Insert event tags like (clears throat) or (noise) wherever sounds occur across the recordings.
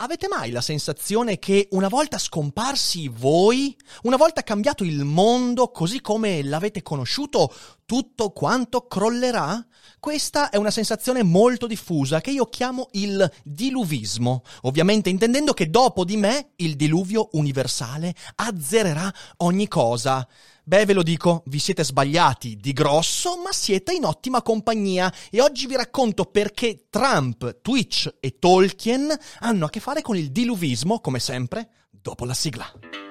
Avete mai la sensazione che una volta scomparsi voi, una volta cambiato il mondo così come l'avete conosciuto, tutto quanto crollerà? Questa è una sensazione molto diffusa che io chiamo il diluvismo, ovviamente intendendo che dopo di me il diluvio universale azzererà ogni cosa. Beh, ve lo dico, vi siete sbagliati di grosso, ma siete in ottima compagnia e oggi vi racconto perché Trump, Twitch e Tolkien hanno a che fare con il diluvismo, come sempre, dopo la sigla.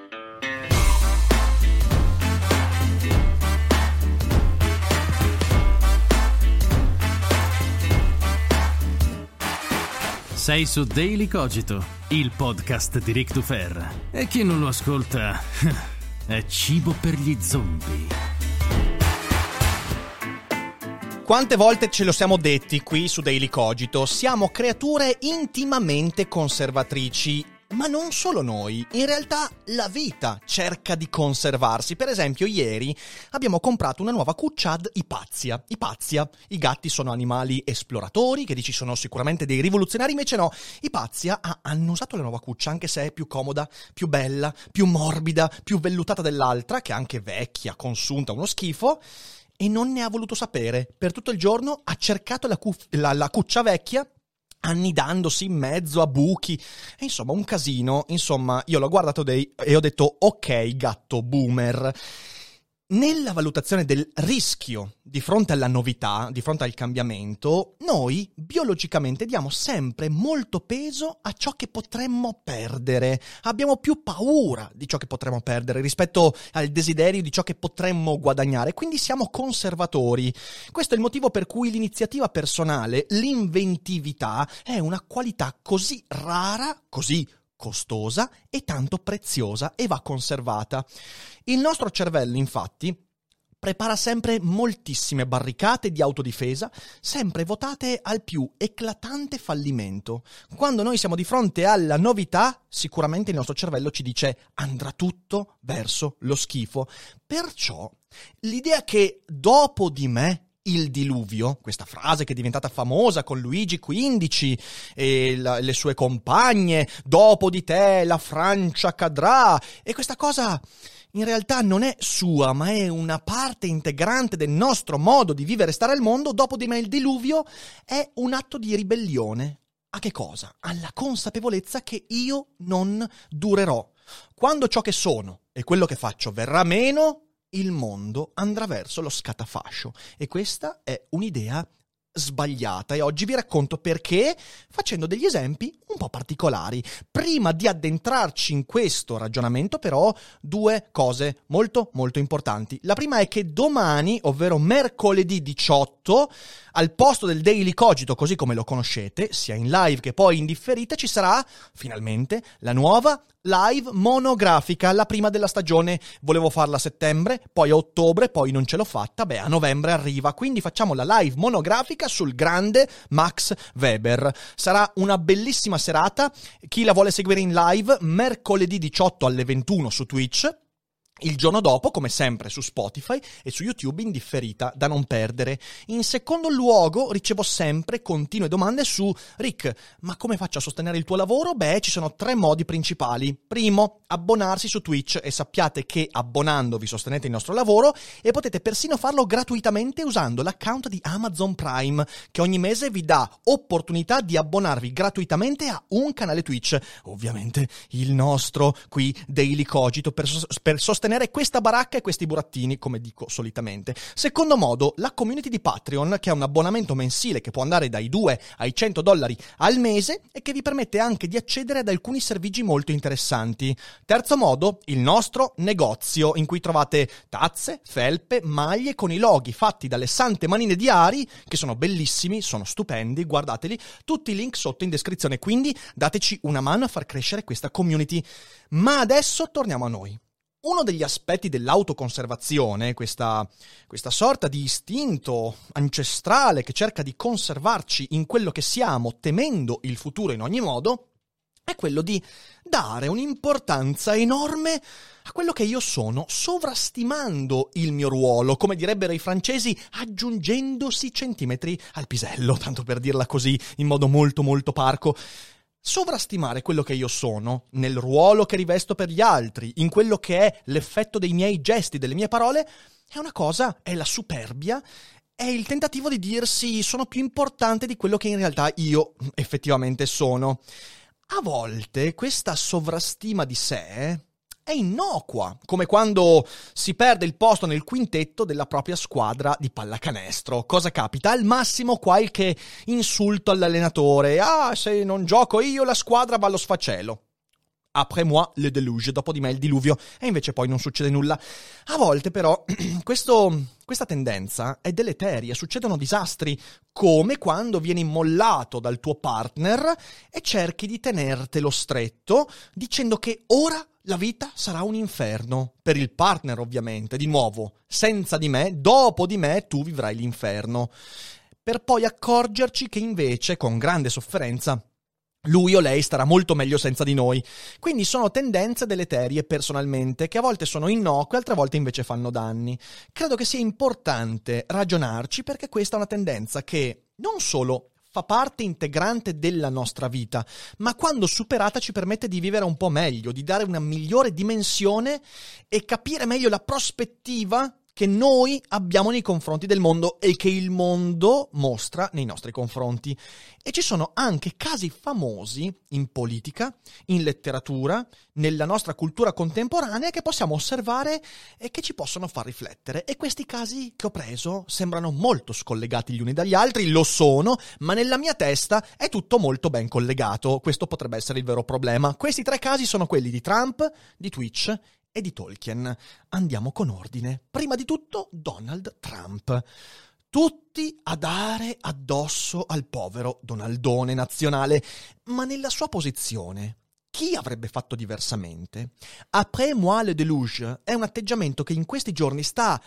Sei su Daily Cogito, il podcast di Rick Dufer. E chi non lo ascolta (laughs) è cibo per gli zombie. Quante volte ce lo siamo detti qui su Daily Cogito? Siamo creature intimamente conservatrici ma non solo noi, in realtà la vita cerca di conservarsi. Per esempio, ieri abbiamo comprato una nuova cucciad Ipazia. Ipazia, i gatti sono animali esploratori, che dici sono sicuramente dei rivoluzionari, invece no. Ipazia ha annusato la nuova cuccia, anche se è più comoda, più bella, più morbida, più vellutata dell'altra, che è anche vecchia, consunta, uno schifo e non ne ha voluto sapere. Per tutto il giorno ha cercato la, cu- la, la cuccia vecchia annidandosi in mezzo a buchi. E insomma, un casino. Insomma, io l'ho guardato dei, e ho detto, ok, gatto boomer. Nella valutazione del rischio di fronte alla novità, di fronte al cambiamento, noi biologicamente diamo sempre molto peso a ciò che potremmo perdere. Abbiamo più paura di ciò che potremmo perdere rispetto al desiderio di ciò che potremmo guadagnare, quindi siamo conservatori. Questo è il motivo per cui l'iniziativa personale, l'inventività, è una qualità così rara, così costosa e tanto preziosa e va conservata. Il nostro cervello, infatti, prepara sempre moltissime barricate di autodifesa, sempre votate al più eclatante fallimento. Quando noi siamo di fronte alla novità, sicuramente il nostro cervello ci dice andrà tutto verso lo schifo. Perciò l'idea che dopo di me il diluvio, questa frase che è diventata famosa con Luigi XV e la, le sue compagne, dopo di te la Francia cadrà, e questa cosa in realtà non è sua, ma è una parte integrante del nostro modo di vivere e stare al mondo, dopo di me il diluvio è un atto di ribellione. A che cosa? Alla consapevolezza che io non durerò. Quando ciò che sono e quello che faccio verrà meno, il mondo andrà verso lo scatafascio. E questa è un'idea sbagliata. E oggi vi racconto perché facendo degli esempi un po' particolari. Prima di addentrarci in questo ragionamento però due cose molto molto importanti. La prima è che domani, ovvero mercoledì 18, al posto del Daily Cogito così come lo conoscete, sia in live che poi in differita, ci sarà finalmente la nuova live monografica, la prima della stagione. Volevo farla a settembre, poi a ottobre, poi non ce l'ho fatta, beh, a novembre arriva. Quindi facciamo la live monografica sul grande Max Weber. Sarà una bellissima serata. Chi la vuole seguire in live, mercoledì 18 alle 21 su Twitch il giorno dopo, come sempre, su Spotify e su YouTube in differita, da non perdere. In secondo luogo, ricevo sempre continue domande su Rick, ma come faccio a sostenere il tuo lavoro? Beh, ci sono tre modi principali. Primo, abbonarsi su Twitch e sappiate che abbonandovi sostenete il nostro lavoro e potete persino farlo gratuitamente usando l'account di Amazon Prime, che ogni mese vi dà opportunità di abbonarvi gratuitamente a un canale Twitch. Ovviamente il nostro qui, Daily Cogito, per, per sostenere sostenere questa baracca e questi burattini, come dico solitamente. Secondo modo, la community di Patreon, che è un abbonamento mensile che può andare dai 2 ai 100 dollari al mese e che vi permette anche di accedere ad alcuni servigi molto interessanti. Terzo modo, il nostro negozio, in cui trovate tazze, felpe, maglie con i loghi fatti dalle sante manine di Ari, che sono bellissimi, sono stupendi, guardateli, tutti i link sotto in descrizione, quindi dateci una mano a far crescere questa community. Ma adesso torniamo a noi. Uno degli aspetti dell'autoconservazione, questa, questa sorta di istinto ancestrale che cerca di conservarci in quello che siamo, temendo il futuro in ogni modo, è quello di dare un'importanza enorme a quello che io sono, sovrastimando il mio ruolo, come direbbero i francesi, aggiungendosi centimetri al pisello, tanto per dirla così in modo molto molto parco sovrastimare quello che io sono, nel ruolo che rivesto per gli altri, in quello che è l'effetto dei miei gesti, delle mie parole, è una cosa, è la superbia, è il tentativo di dirsi sono più importante di quello che in realtà io effettivamente sono. A volte questa sovrastima di sé è innocua, come quando si perde il posto nel quintetto della propria squadra di pallacanestro. Cosa capita? Al massimo qualche insulto all'allenatore. Ah, se non gioco io, la squadra va allo sfacelo. Après moi le deluge, dopo di me il diluvio, e invece poi non succede nulla. A volte però (clears throat) questo, questa tendenza è deleteria, succedono disastri, come quando vieni mollato dal tuo partner e cerchi di tenertelo stretto dicendo che ora la vita sarà un inferno. Per il partner, ovviamente, di nuovo, senza di me, dopo di me, tu vivrai l'inferno. Per poi accorgerci che invece, con grande sofferenza, lui o lei starà molto meglio senza di noi. Quindi sono tendenze deleterie personalmente, che a volte sono innocue, altre volte invece fanno danni. Credo che sia importante ragionarci perché questa è una tendenza che non solo fa parte integrante della nostra vita, ma quando superata ci permette di vivere un po' meglio, di dare una migliore dimensione e capire meglio la prospettiva che noi abbiamo nei confronti del mondo e che il mondo mostra nei nostri confronti. E ci sono anche casi famosi in politica, in letteratura, nella nostra cultura contemporanea che possiamo osservare e che ci possono far riflettere. E questi casi che ho preso sembrano molto scollegati gli uni dagli altri, lo sono, ma nella mia testa è tutto molto ben collegato. Questo potrebbe essere il vero problema. Questi tre casi sono quelli di Trump, di Twitch e di Tolkien. Andiamo con ordine. Prima di tutto Donald Trump. Tutti a dare addosso al povero Donaldone nazionale, ma nella sua posizione chi avrebbe fatto diversamente? Après moi le deluge è un atteggiamento che in questi giorni sta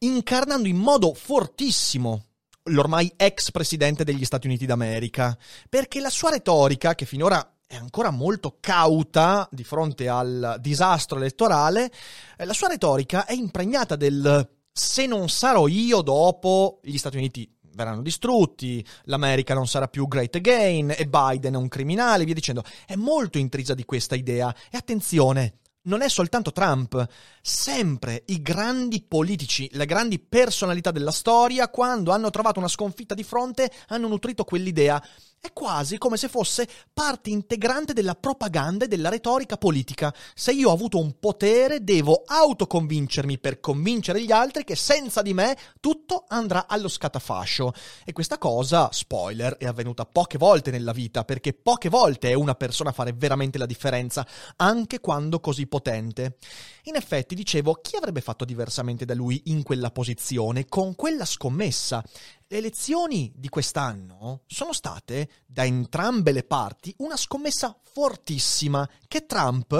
incarnando in modo fortissimo l'ormai ex presidente degli Stati Uniti d'America, perché la sua retorica, che finora è ancora molto cauta di fronte al disastro elettorale, eh, la sua retorica è impregnata del se non sarò io dopo gli Stati Uniti verranno distrutti, l'America non sarà più great again e Biden è un criminale, via dicendo. È molto intrisa di questa idea. E attenzione, non è soltanto Trump, sempre i grandi politici, le grandi personalità della storia, quando hanno trovato una sconfitta di fronte, hanno nutrito quell'idea. È quasi come se fosse parte integrante della propaganda e della retorica politica. Se io ho avuto un potere, devo autoconvincermi per convincere gli altri che senza di me tutto andrà allo scatafascio. E questa cosa, spoiler, è avvenuta poche volte nella vita, perché poche volte è una persona a fare veramente la differenza, anche quando così potente. In effetti, dicevo, chi avrebbe fatto diversamente da lui in quella posizione, con quella scommessa? Le elezioni di quest'anno sono state, da entrambe le parti, una scommessa fortissima che Trump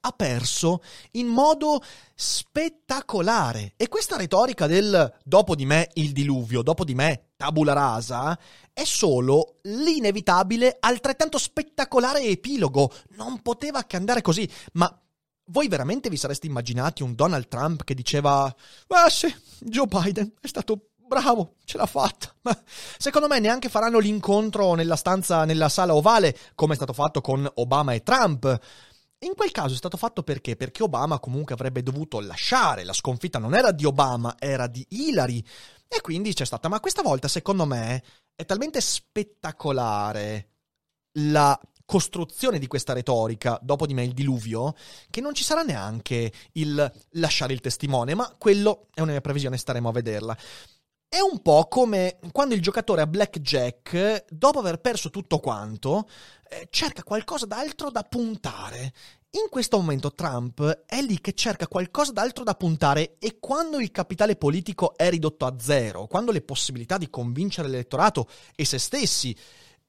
ha perso in modo spettacolare. E questa retorica del dopo di me il diluvio, dopo di me tabula rasa, è solo l'inevitabile, altrettanto spettacolare epilogo. Non poteva che andare così, ma voi veramente vi sareste immaginati un Donald Trump che diceva, ah sì, Joe Biden è stato bravo, ce l'ha fatta. Ma secondo me neanche faranno l'incontro nella stanza, nella sala ovale, come è stato fatto con Obama e Trump. In quel caso è stato fatto perché? Perché Obama comunque avrebbe dovuto lasciare, la sconfitta non era di Obama, era di Hillary. E quindi c'è stata, ma questa volta secondo me è talmente spettacolare la costruzione di questa retorica, dopo di me il diluvio, che non ci sarà neanche il lasciare il testimone, ma quello è una mia previsione, staremo a vederla. È un po' come quando il giocatore a blackjack, dopo aver perso tutto quanto, eh, cerca qualcosa d'altro da puntare. In questo momento Trump è lì che cerca qualcosa d'altro da puntare e quando il capitale politico è ridotto a zero, quando le possibilità di convincere l'elettorato e se stessi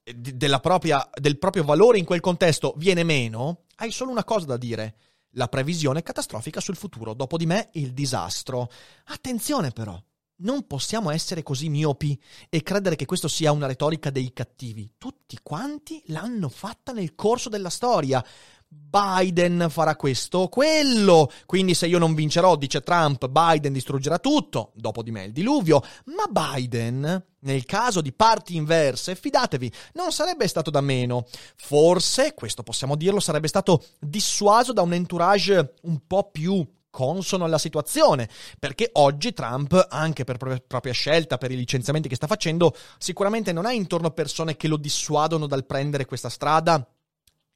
eh, propria, del proprio valore in quel contesto viene meno, hai solo una cosa da dire. La previsione catastrofica sul futuro, dopo di me il disastro. Attenzione però, non possiamo essere così miopi e credere che questo sia una retorica dei cattivi. Tutti quanti l'hanno fatta nel corso della storia. Biden farà questo o quello. Quindi, se io non vincerò, dice Trump, Biden distruggerà tutto. Dopo di me il diluvio. Ma Biden, nel caso di parti inverse, fidatevi, non sarebbe stato da meno. Forse, questo possiamo dirlo, sarebbe stato dissuaso da un entourage un po' più consono alla situazione, perché oggi Trump, anche per propria scelta, per i licenziamenti che sta facendo, sicuramente non ha intorno persone che lo dissuadono dal prendere questa strada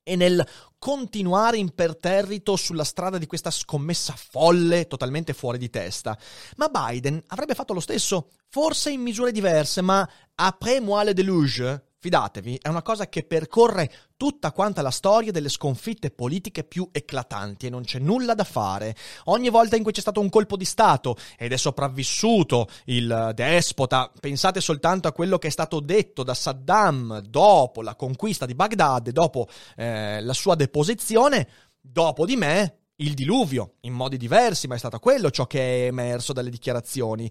e nel continuare imperterrito sulla strada di questa scommessa folle, totalmente fuori di testa. Ma Biden avrebbe fatto lo stesso, forse in misure diverse, ma après moi le deluge, Fidatevi, è una cosa che percorre tutta quanta la storia delle sconfitte politiche più eclatanti e non c'è nulla da fare. Ogni volta in cui c'è stato un colpo di Stato ed è sopravvissuto il despota, pensate soltanto a quello che è stato detto da Saddam dopo la conquista di Baghdad e dopo eh, la sua deposizione, dopo di me il diluvio, in modi diversi, ma è stato quello ciò che è emerso dalle dichiarazioni.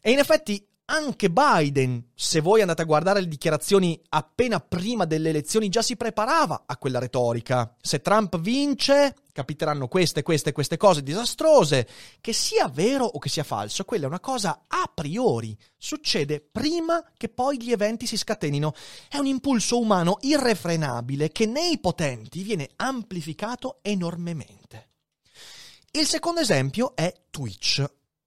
E in effetti anche Biden, se voi andate a guardare le dichiarazioni appena prima delle elezioni, già si preparava a quella retorica. Se Trump vince, capiteranno queste, queste, queste cose disastrose. Che sia vero o che sia falso, quella è una cosa a priori. Succede prima che poi gli eventi si scatenino. È un impulso umano irrefrenabile che nei potenti viene amplificato enormemente. Il secondo esempio è Twitch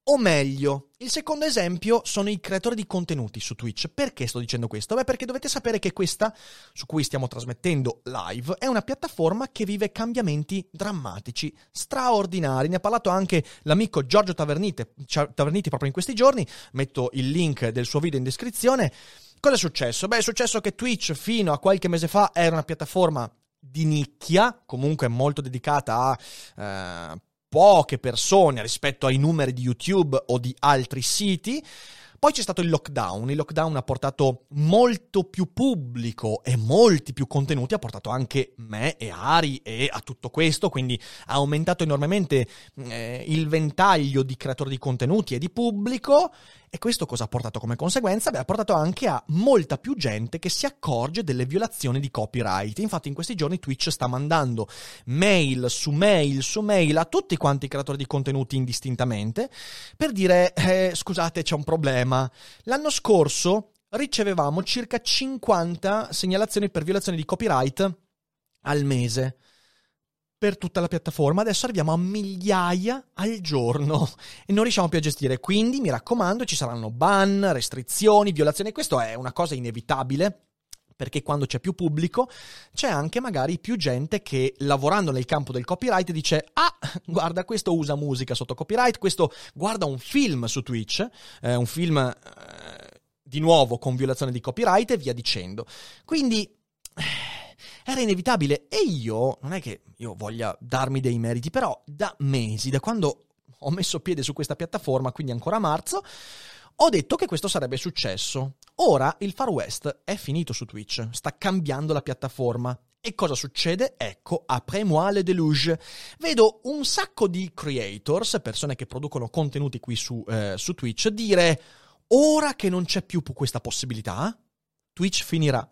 o meglio, il secondo esempio sono i creatori di contenuti su Twitch. Perché sto dicendo questo? Beh, perché dovete sapere che questa, su cui stiamo trasmettendo live, è una piattaforma che vive cambiamenti drammatici, straordinari. Ne ha parlato anche l'amico Giorgio Tavernite, Taverniti proprio in questi giorni. Metto il link del suo video in descrizione. Cosa è successo? Beh, è successo che Twitch fino a qualche mese fa era una piattaforma di nicchia, comunque molto dedicata a eh, poche persone rispetto ai numeri di YouTube o di altri siti. Poi c'è stato il lockdown, il lockdown ha portato molto più pubblico e molti più contenuti, ha portato anche me e Ari e a tutto questo, quindi ha aumentato enormemente eh, il ventaglio di creatori di contenuti e di pubblico e questo cosa ha portato come conseguenza? Beh, ha portato anche a molta più gente che si accorge delle violazioni di copyright. Infatti in questi giorni Twitch sta mandando mail su mail su mail a tutti quanti i creatori di contenuti indistintamente per dire eh, scusate c'è un problema. L'anno scorso ricevevamo circa 50 segnalazioni per violazione di copyright al mese per tutta la piattaforma. Adesso arriviamo a migliaia al giorno e non riusciamo più a gestire. Quindi mi raccomando, ci saranno ban, restrizioni, violazioni. Questo è una cosa inevitabile. Perché quando c'è più pubblico c'è anche magari più gente che lavorando nel campo del copyright dice ah guarda questo usa musica sotto copyright, questo guarda un film su Twitch, eh, un film eh, di nuovo con violazione di copyright e via dicendo. Quindi era inevitabile e io, non è che io voglia darmi dei meriti, però da mesi, da quando ho messo piede su questa piattaforma, quindi ancora a marzo, ho detto che questo sarebbe successo. Ora il Far West è finito su Twitch, sta cambiando la piattaforma. E cosa succede? Ecco, après moi le deluge. Vedo un sacco di creators, persone che producono contenuti qui su, eh, su Twitch, dire ora che non c'è più questa possibilità, Twitch finirà.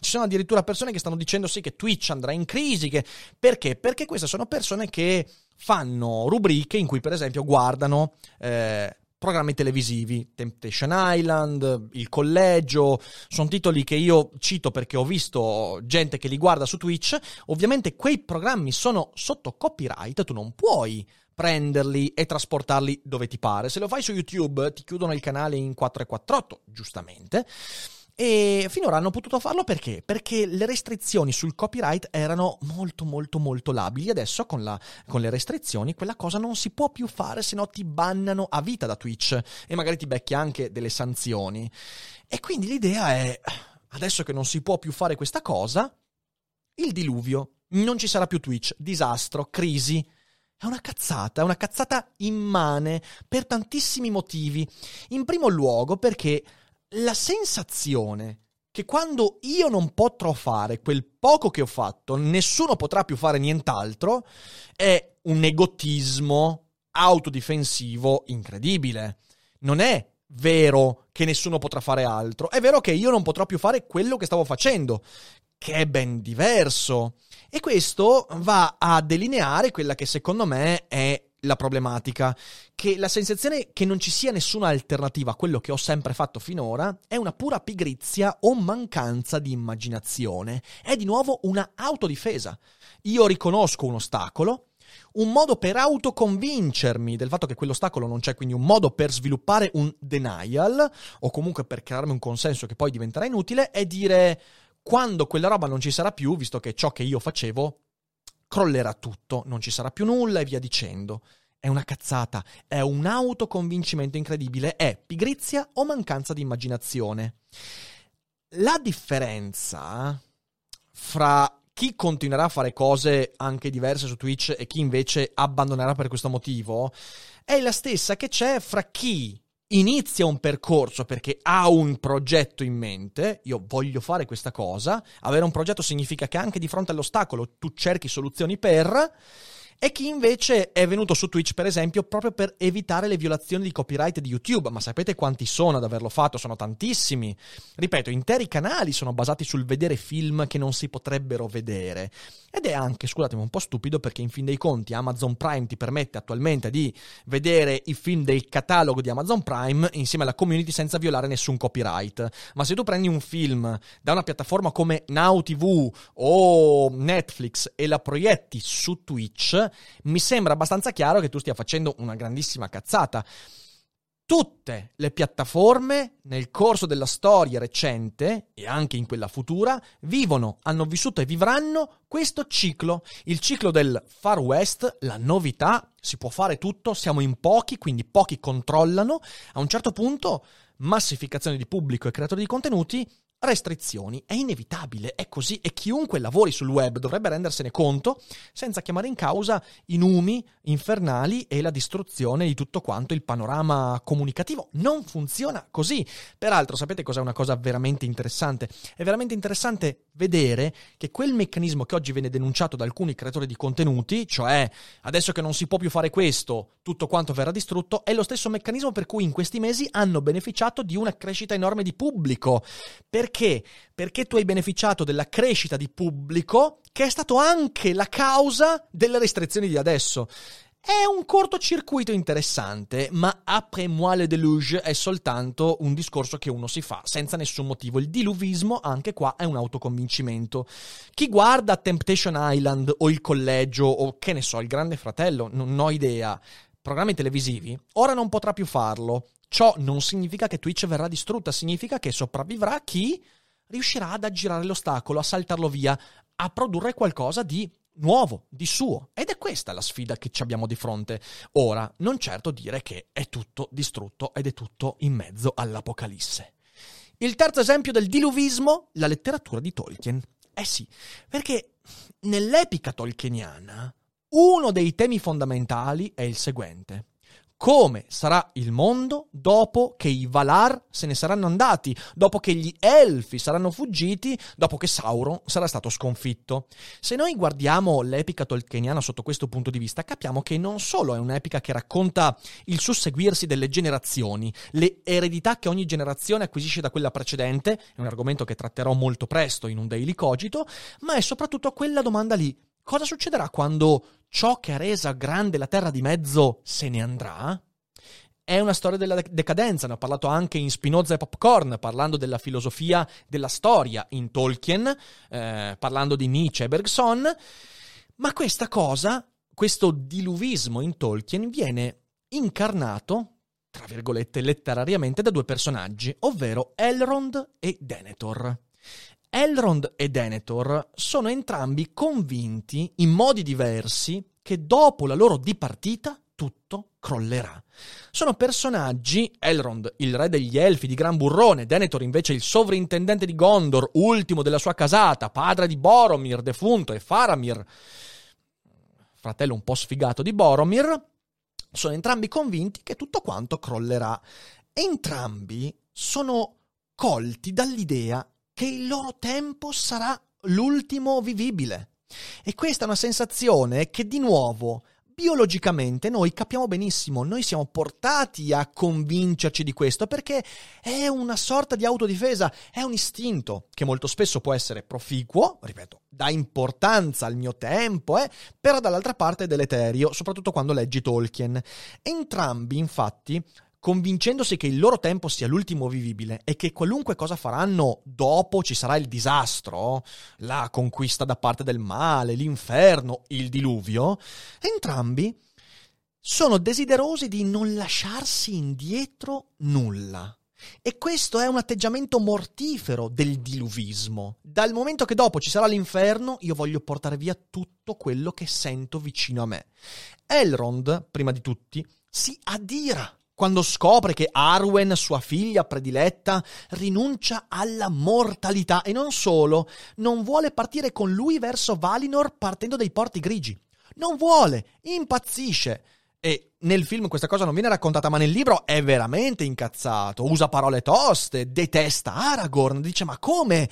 Ci sono addirittura persone che stanno dicendo sì che Twitch andrà in crisi. Che... Perché? Perché queste sono persone che fanno rubriche in cui per esempio guardano eh, programmi televisivi, Temptation Island, Il Collegio, sono titoli che io cito perché ho visto gente che li guarda su Twitch. Ovviamente quei programmi sono sotto copyright, tu non puoi prenderli e trasportarli dove ti pare. Se lo fai su YouTube ti chiudono il canale in 448, giustamente. E finora hanno potuto farlo perché? Perché le restrizioni sul copyright erano molto molto molto labili. Adesso con, la, con le restrizioni quella cosa non si può più fare, se no ti bannano a vita da Twitch e magari ti becchi anche delle sanzioni. E quindi l'idea è, adesso che non si può più fare questa cosa, il diluvio. Non ci sarà più Twitch, disastro, crisi. È una cazzata, è una cazzata immane per tantissimi motivi. In primo luogo perché la sensazione che quando io non potrò fare quel poco che ho fatto, nessuno potrà più fare nient'altro, è un egotismo autodifensivo incredibile. Non è vero che nessuno potrà fare altro, è vero che io non potrò più fare quello che stavo facendo, che è ben diverso. E questo va a delineare quella che secondo me è la problematica, che la sensazione che non ci sia nessuna alternativa a quello che ho sempre fatto finora è una pura pigrizia o mancanza di immaginazione. È di nuovo una autodifesa. Io riconosco un ostacolo, un modo per autoconvincermi del fatto che quell'ostacolo non c'è, quindi un modo per sviluppare un denial o comunque per crearmi un consenso che poi diventerà inutile, è dire quando quella roba non ci sarà più, visto che ciò che io facevo crollerà tutto, non ci sarà più nulla e via dicendo. È una cazzata, è un autoconvincimento incredibile, è pigrizia o mancanza di immaginazione. La differenza fra chi continuerà a fare cose anche diverse su Twitch e chi invece abbandonerà per questo motivo è la stessa che c'è fra chi inizia un percorso perché ha un progetto in mente, io voglio fare questa cosa, avere un progetto significa che anche di fronte all'ostacolo tu cerchi soluzioni per e chi invece è venuto su Twitch, per esempio, proprio per evitare le violazioni di copyright di YouTube. Ma sapete quanti sono ad averlo fatto? Sono tantissimi. Ripeto, interi canali sono basati sul vedere film che non si potrebbero vedere. Ed è anche, scusatemi, un po' stupido perché in fin dei conti Amazon Prime ti permette attualmente di vedere i film del catalogo di Amazon Prime insieme alla community senza violare nessun copyright. Ma se tu prendi un film da una piattaforma come Now TV o Netflix e la proietti su Twitch, mi sembra abbastanza chiaro che tu stia facendo una grandissima cazzata. Tutte le piattaforme nel corso della storia recente e anche in quella futura vivono, hanno vissuto e vivranno questo ciclo, il ciclo del Far West, la novità, si può fare tutto, siamo in pochi, quindi pochi controllano, a un certo punto massificazione di pubblico e creatori di contenuti restrizioni. È inevitabile, è così e chiunque lavori sul web dovrebbe rendersene conto senza chiamare in causa i numi infernali e la distruzione di tutto quanto il panorama comunicativo. Non funziona così. Peraltro, sapete cos'è una cosa veramente interessante? È veramente interessante vedere che quel meccanismo che oggi viene denunciato da alcuni creatori di contenuti, cioè adesso che non si può più fare questo, tutto quanto verrà distrutto, è lo stesso meccanismo per cui in questi mesi hanno beneficiato di una crescita enorme di pubblico. Perché? Perché tu hai beneficiato della crescita di pubblico che è stato anche la causa delle restrizioni di adesso. È un cortocircuito interessante, ma après moi le deluge è soltanto un discorso che uno si fa senza nessun motivo. Il diluvismo anche qua è un autoconvincimento. Chi guarda Temptation Island o il collegio o che ne so, il Grande Fratello, non ho idea, programmi televisivi, ora non potrà più farlo. Ciò non significa che Twitch verrà distrutta, significa che sopravvivrà chi riuscirà ad aggirare l'ostacolo, a saltarlo via, a produrre qualcosa di nuovo, di suo. Ed è questa la sfida che ci abbiamo di fronte ora, non certo dire che è tutto distrutto ed è tutto in mezzo all'apocalisse. Il terzo esempio del diluvismo, la letteratura di Tolkien. Eh sì, perché nell'epica tolkieniana uno dei temi fondamentali è il seguente. come sarà il mondo dopo che i Valar se ne saranno andati, dopo che gli Elfi saranno fuggiti, dopo che Sauron sarà stato sconfitto. Se noi guardiamo l'epica tolkieniana sotto questo punto di vista, capiamo che non solo è un'epica che racconta il susseguirsi delle generazioni, le eredità che ogni generazione acquisisce da quella precedente, è un argomento che tratterò molto presto in un Daily Cogito, ma è soprattutto quella domanda lì, Cosa succederà quando ciò che ha resa grande la Terra di Mezzo se ne andrà? È una storia della decadenza, ne ho parlato anche in Spinoza e Popcorn, parlando della filosofia della storia in Tolkien, eh, parlando di Nietzsche e Bergson, ma questa cosa, questo diluvismo in Tolkien viene incarnato, tra virgolette, letterariamente da due personaggi, ovvero Elrond e Denethor. Elrond e Denethor sono entrambi convinti, in modi diversi, che dopo la loro dipartita tutto crollerà. Sono personaggi, Elrond, il re degli elfi di Gran Burrone, Denethor invece il sovrintendente di Gondor, ultimo della sua casata, padre di Boromir, defunto, e Faramir, fratello un po' sfigato di Boromir, sono entrambi convinti che tutto quanto crollerà. Entrambi sono colti dall'idea che il loro tempo sarà l'ultimo vivibile. E questa è una sensazione che di nuovo biologicamente noi capiamo benissimo, noi siamo portati a convincerci di questo perché è una sorta di autodifesa, è un istinto che molto spesso può essere proficuo, ripeto, dà importanza al mio tempo, eh, però dall'altra parte è deleterio, soprattutto quando leggi Tolkien. Entrambi, infatti, convincendosi che il loro tempo sia l'ultimo vivibile e che qualunque cosa faranno dopo ci sarà il disastro, la conquista da parte del male, l'inferno, il diluvio, entrambi sono desiderosi di non lasciarsi indietro nulla. E questo è un atteggiamento mortifero del diluvismo. Dal momento che dopo ci sarà l'inferno, io voglio portare via tutto quello che sento vicino a me. Elrond, prima di tutti, si adira quando scopre che Arwen, sua figlia prediletta, rinuncia alla mortalità e non solo, non vuole partire con lui verso Valinor partendo dai porti grigi. Non vuole, impazzisce. E nel film questa cosa non viene raccontata, ma nel libro è veramente incazzato, usa parole toste, detesta Aragorn, dice ma come?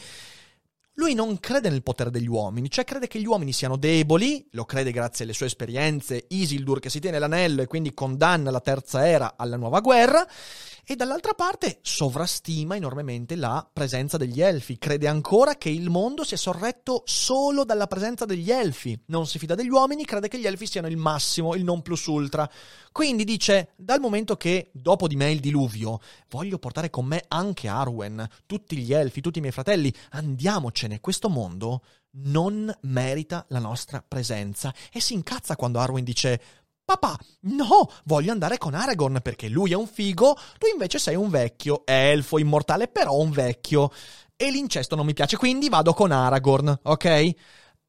Lui non crede nel potere degli uomini, cioè crede che gli uomini siano deboli, lo crede grazie alle sue esperienze, Isildur che si tiene l'anello e quindi condanna la terza era alla nuova guerra, e dall'altra parte sovrastima enormemente la presenza degli elfi, crede ancora che il mondo sia sorretto solo dalla presenza degli elfi, non si fida degli uomini, crede che gli elfi siano il massimo, il non plus ultra. Quindi dice, dal momento che dopo di me il diluvio, voglio portare con me anche Arwen, tutti gli elfi, tutti i miei fratelli, andiamocene, questo mondo non merita la nostra presenza. E si incazza quando Arwen dice Papà, no, voglio andare con Aragorn perché lui è un figo, tu invece sei un vecchio, elfo immortale però un vecchio. E l'incesto non mi piace, quindi vado con Aragorn, ok?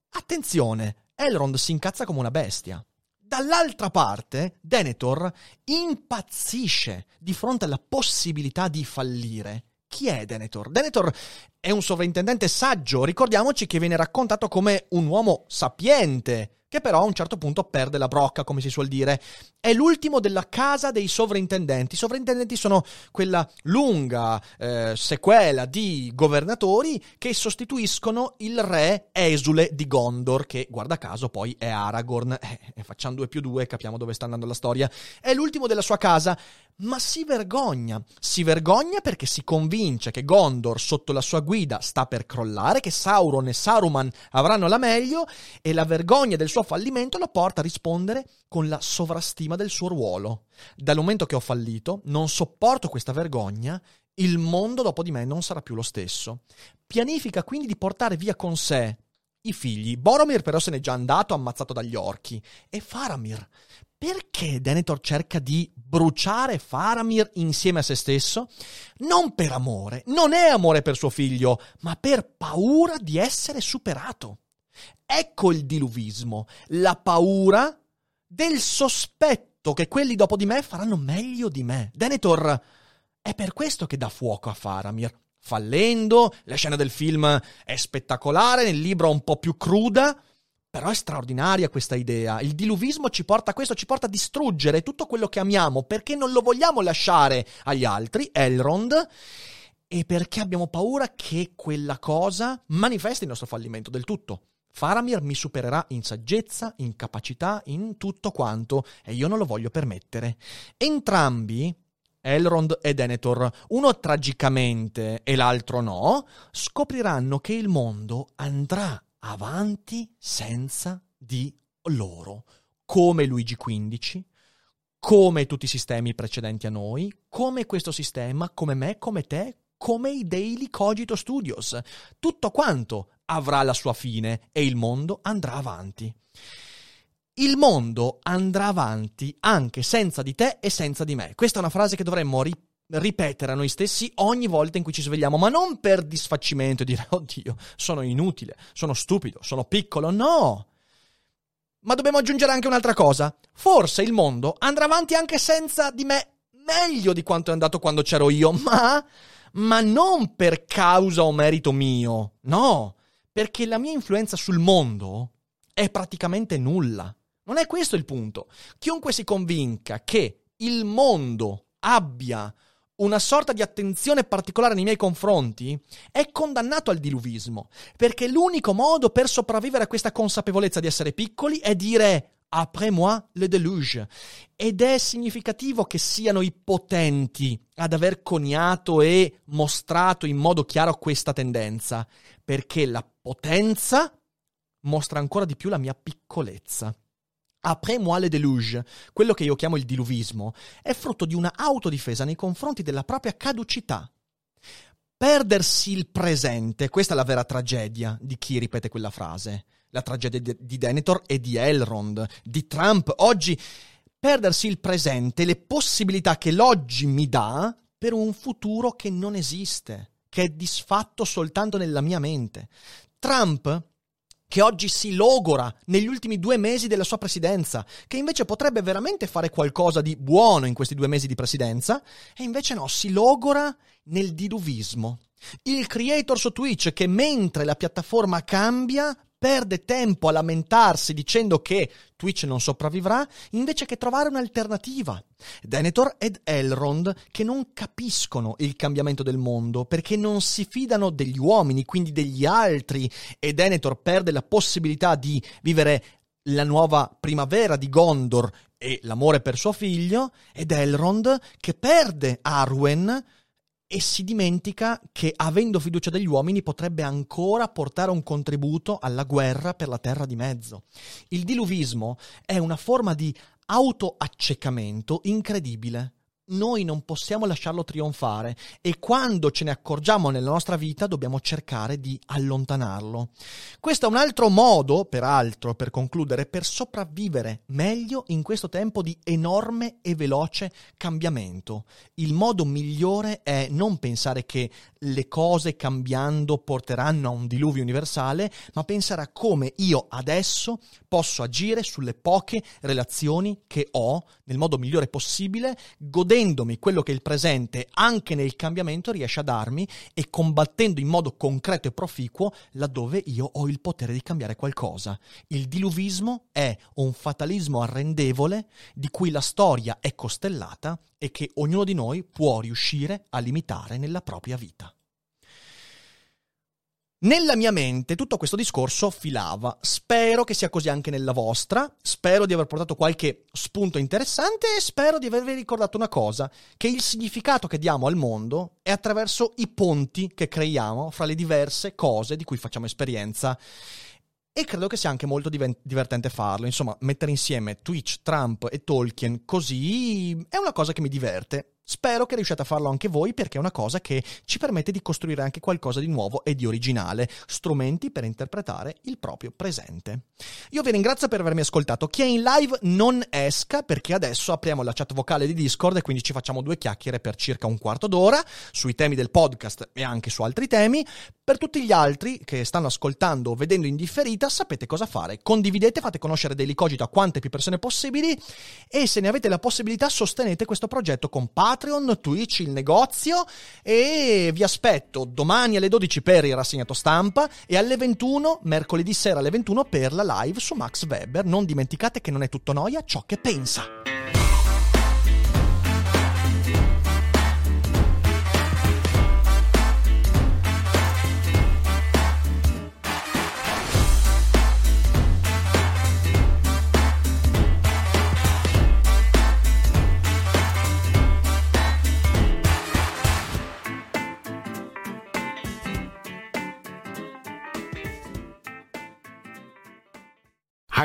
Attenzione, Elrond si incazza come una bestia. Dall'altra parte, Denethor impazzisce di fronte alla possibilità di fallire. Chi è Denethor? Denethor è un sovrintendente saggio, ricordiamoci che viene raccontato come un uomo sapiente, che però a un certo punto perde la brocca, come si suol dire. È l'ultimo della casa dei sovrintendenti. I sovrintendenti sono quella lunga eh, sequela di governatori che sostituiscono il re esule di Gondor, che guarda caso poi è Aragorn. Eh, facciamo due più due, capiamo dove sta andando la storia. È l'ultimo della sua casa, ma si vergogna. Si vergogna perché si convince che Gondor sotto la sua guida sta per crollare, che Sauron e Saruman avranno la meglio e la vergogna del suo fallimento lo porta a rispondere con la sovrastima del suo ruolo. Dal momento che ho fallito, non sopporto questa vergogna, il mondo dopo di me non sarà più lo stesso. Pianifica quindi di portare via con sé i figli. Boromir però se n'è già andato ammazzato dagli orchi. E Faramir perché Denethor cerca di bruciare Faramir insieme a se stesso? Non per amore, non è amore per suo figlio, ma per paura di essere superato. Ecco il diluvismo, la paura del sospetto che quelli dopo di me faranno meglio di me. Denethor è per questo che dà fuoco a Faramir. Fallendo, la scena del film è spettacolare, nel libro un po' più cruda, Però è straordinaria questa idea. Il diluvismo ci porta a questo, ci porta a distruggere tutto quello che amiamo perché non lo vogliamo lasciare agli altri, Elrond, e perché abbiamo paura che quella cosa manifesti il nostro fallimento del tutto. Faramir mi supererà in saggezza, in capacità, in tutto quanto, e io non lo voglio permettere. Entrambi, Elrond e Denethor, uno tragicamente e l'altro no, scopriranno che il mondo andrà avanti senza di loro, come Luigi XV, come tutti i sistemi precedenti a noi, come questo sistema, come me, come te, come i Daily Cogito Studios. Tutto quanto avrà la sua fine e il mondo andrà avanti. Il mondo andrà avanti anche senza di te e senza di me. Questa è una frase che dovremmo ri- ripetere a noi stessi ogni volta in cui ci svegliamo, ma non per disfacimento e dire (laughs) oddio, sono inutile, sono stupido, sono piccolo, no. Ma dobbiamo aggiungere anche un'altra cosa. Forse il mondo andrà avanti anche senza di me meglio di quanto è andato quando c'ero io, ma ma non per causa o merito mio, no, perché la mia influenza sul mondo è praticamente nulla. Non è questo il punto. Chiunque si convinca che il mondo abbia una sorta di attenzione particolare nei miei confronti, è condannato al diluvismo, perché l'unico modo per sopravvivere a questa consapevolezza di essere piccoli è dire Après moi le deluge. Ed è significativo che siano i potenti ad aver coniato e mostrato in modo chiaro questa tendenza, perché la potenza mostra ancora di più la mia piccolezza. Après moi le deluge, quello che io chiamo il diluvismo, è frutto di una autodifesa nei confronti della propria caducità. Perdersi il presente, questa è la vera tragedia di chi ripete quella frase la tragedia di Denethor e di Elrond, di Trump. Oggi perdersi il presente, le possibilità che l'oggi mi dà per un futuro che non esiste, che è disfatto soltanto nella mia mente. Trump che oggi si logora negli ultimi due mesi della sua presidenza, che invece potrebbe veramente fare qualcosa di buono in questi due mesi di presidenza, e invece no, si logora nel diluvismo. Il creator su Twitch che mentre la piattaforma cambia perde tempo a lamentarsi dicendo che Twitch non sopravvivrà, invece che trovare un'alternativa. Denethor ed Elrond che non capiscono il cambiamento del mondo perché non si fidano degli uomini, quindi degli altri, e Denethor perde la possibilità di vivere la nuova primavera di Gondor e l'amore per suo figlio, ed Elrond che perde Arwen e si dimentica che avendo fiducia degli uomini potrebbe ancora portare un contributo alla guerra per la terra di mezzo. Il diluvismo è una forma di autoaccecamento incredibile noi non possiamo lasciarlo trionfare e quando ce ne accorgiamo nella nostra vita dobbiamo cercare di allontanarlo. Questo è un altro modo, peraltro, per concludere, per sopravvivere meglio in questo tempo di enorme e veloce cambiamento. Il modo migliore è non pensare che le cose cambiando porteranno a un diluvio universale, ma pensare a come io adesso posso agire sulle poche relazioni che ho nel modo migliore possibile, godendo godendomi quello che il presente, anche nel cambiamento, riesce a darmi e combattendo in modo concreto e proficuo laddove io ho il potere di cambiare qualcosa. Il diluvismo è un fatalismo arrendevole di cui la storia è costellata e che ognuno di noi può riuscire a limitare nella propria vita. Nella mia mente tutto questo discorso filava. Spero che sia così anche nella vostra. Spero di aver portato qualche spunto interessante e spero di avervi ricordato una cosa, che il significato che diamo al mondo è attraverso i ponti che creiamo fra le diverse cose di cui facciamo esperienza. E credo che sia anche molto divertente farlo. Insomma, mettere insieme Twitch, Trump e Tolkien così è una cosa che mi diverte. Spero che riusciate a farlo anche voi perché è una cosa che ci permette di costruire anche qualcosa di nuovo e di originale, strumenti per interpretare il proprio presente. Io vi ringrazio per avermi ascoltato. Chi è in live non esca perché adesso apriamo la chat vocale di Discord e quindi ci facciamo due chiacchiere per circa un quarto d'ora sui temi del podcast e anche su altri temi. Per tutti gli altri che stanno ascoltando o vedendo in differita, sapete cosa fare. Condividete, fate conoscere Daily Cogito a quante più persone possibili e se ne avete la possibilità sostenete questo progetto con Patreon Patreon, Twitch, il negozio e vi aspetto domani alle 12 per il rassegnato stampa e alle 21, mercoledì sera alle 21 per la live su Max Weber. Non dimenticate che non è tutto noia ciò che pensa.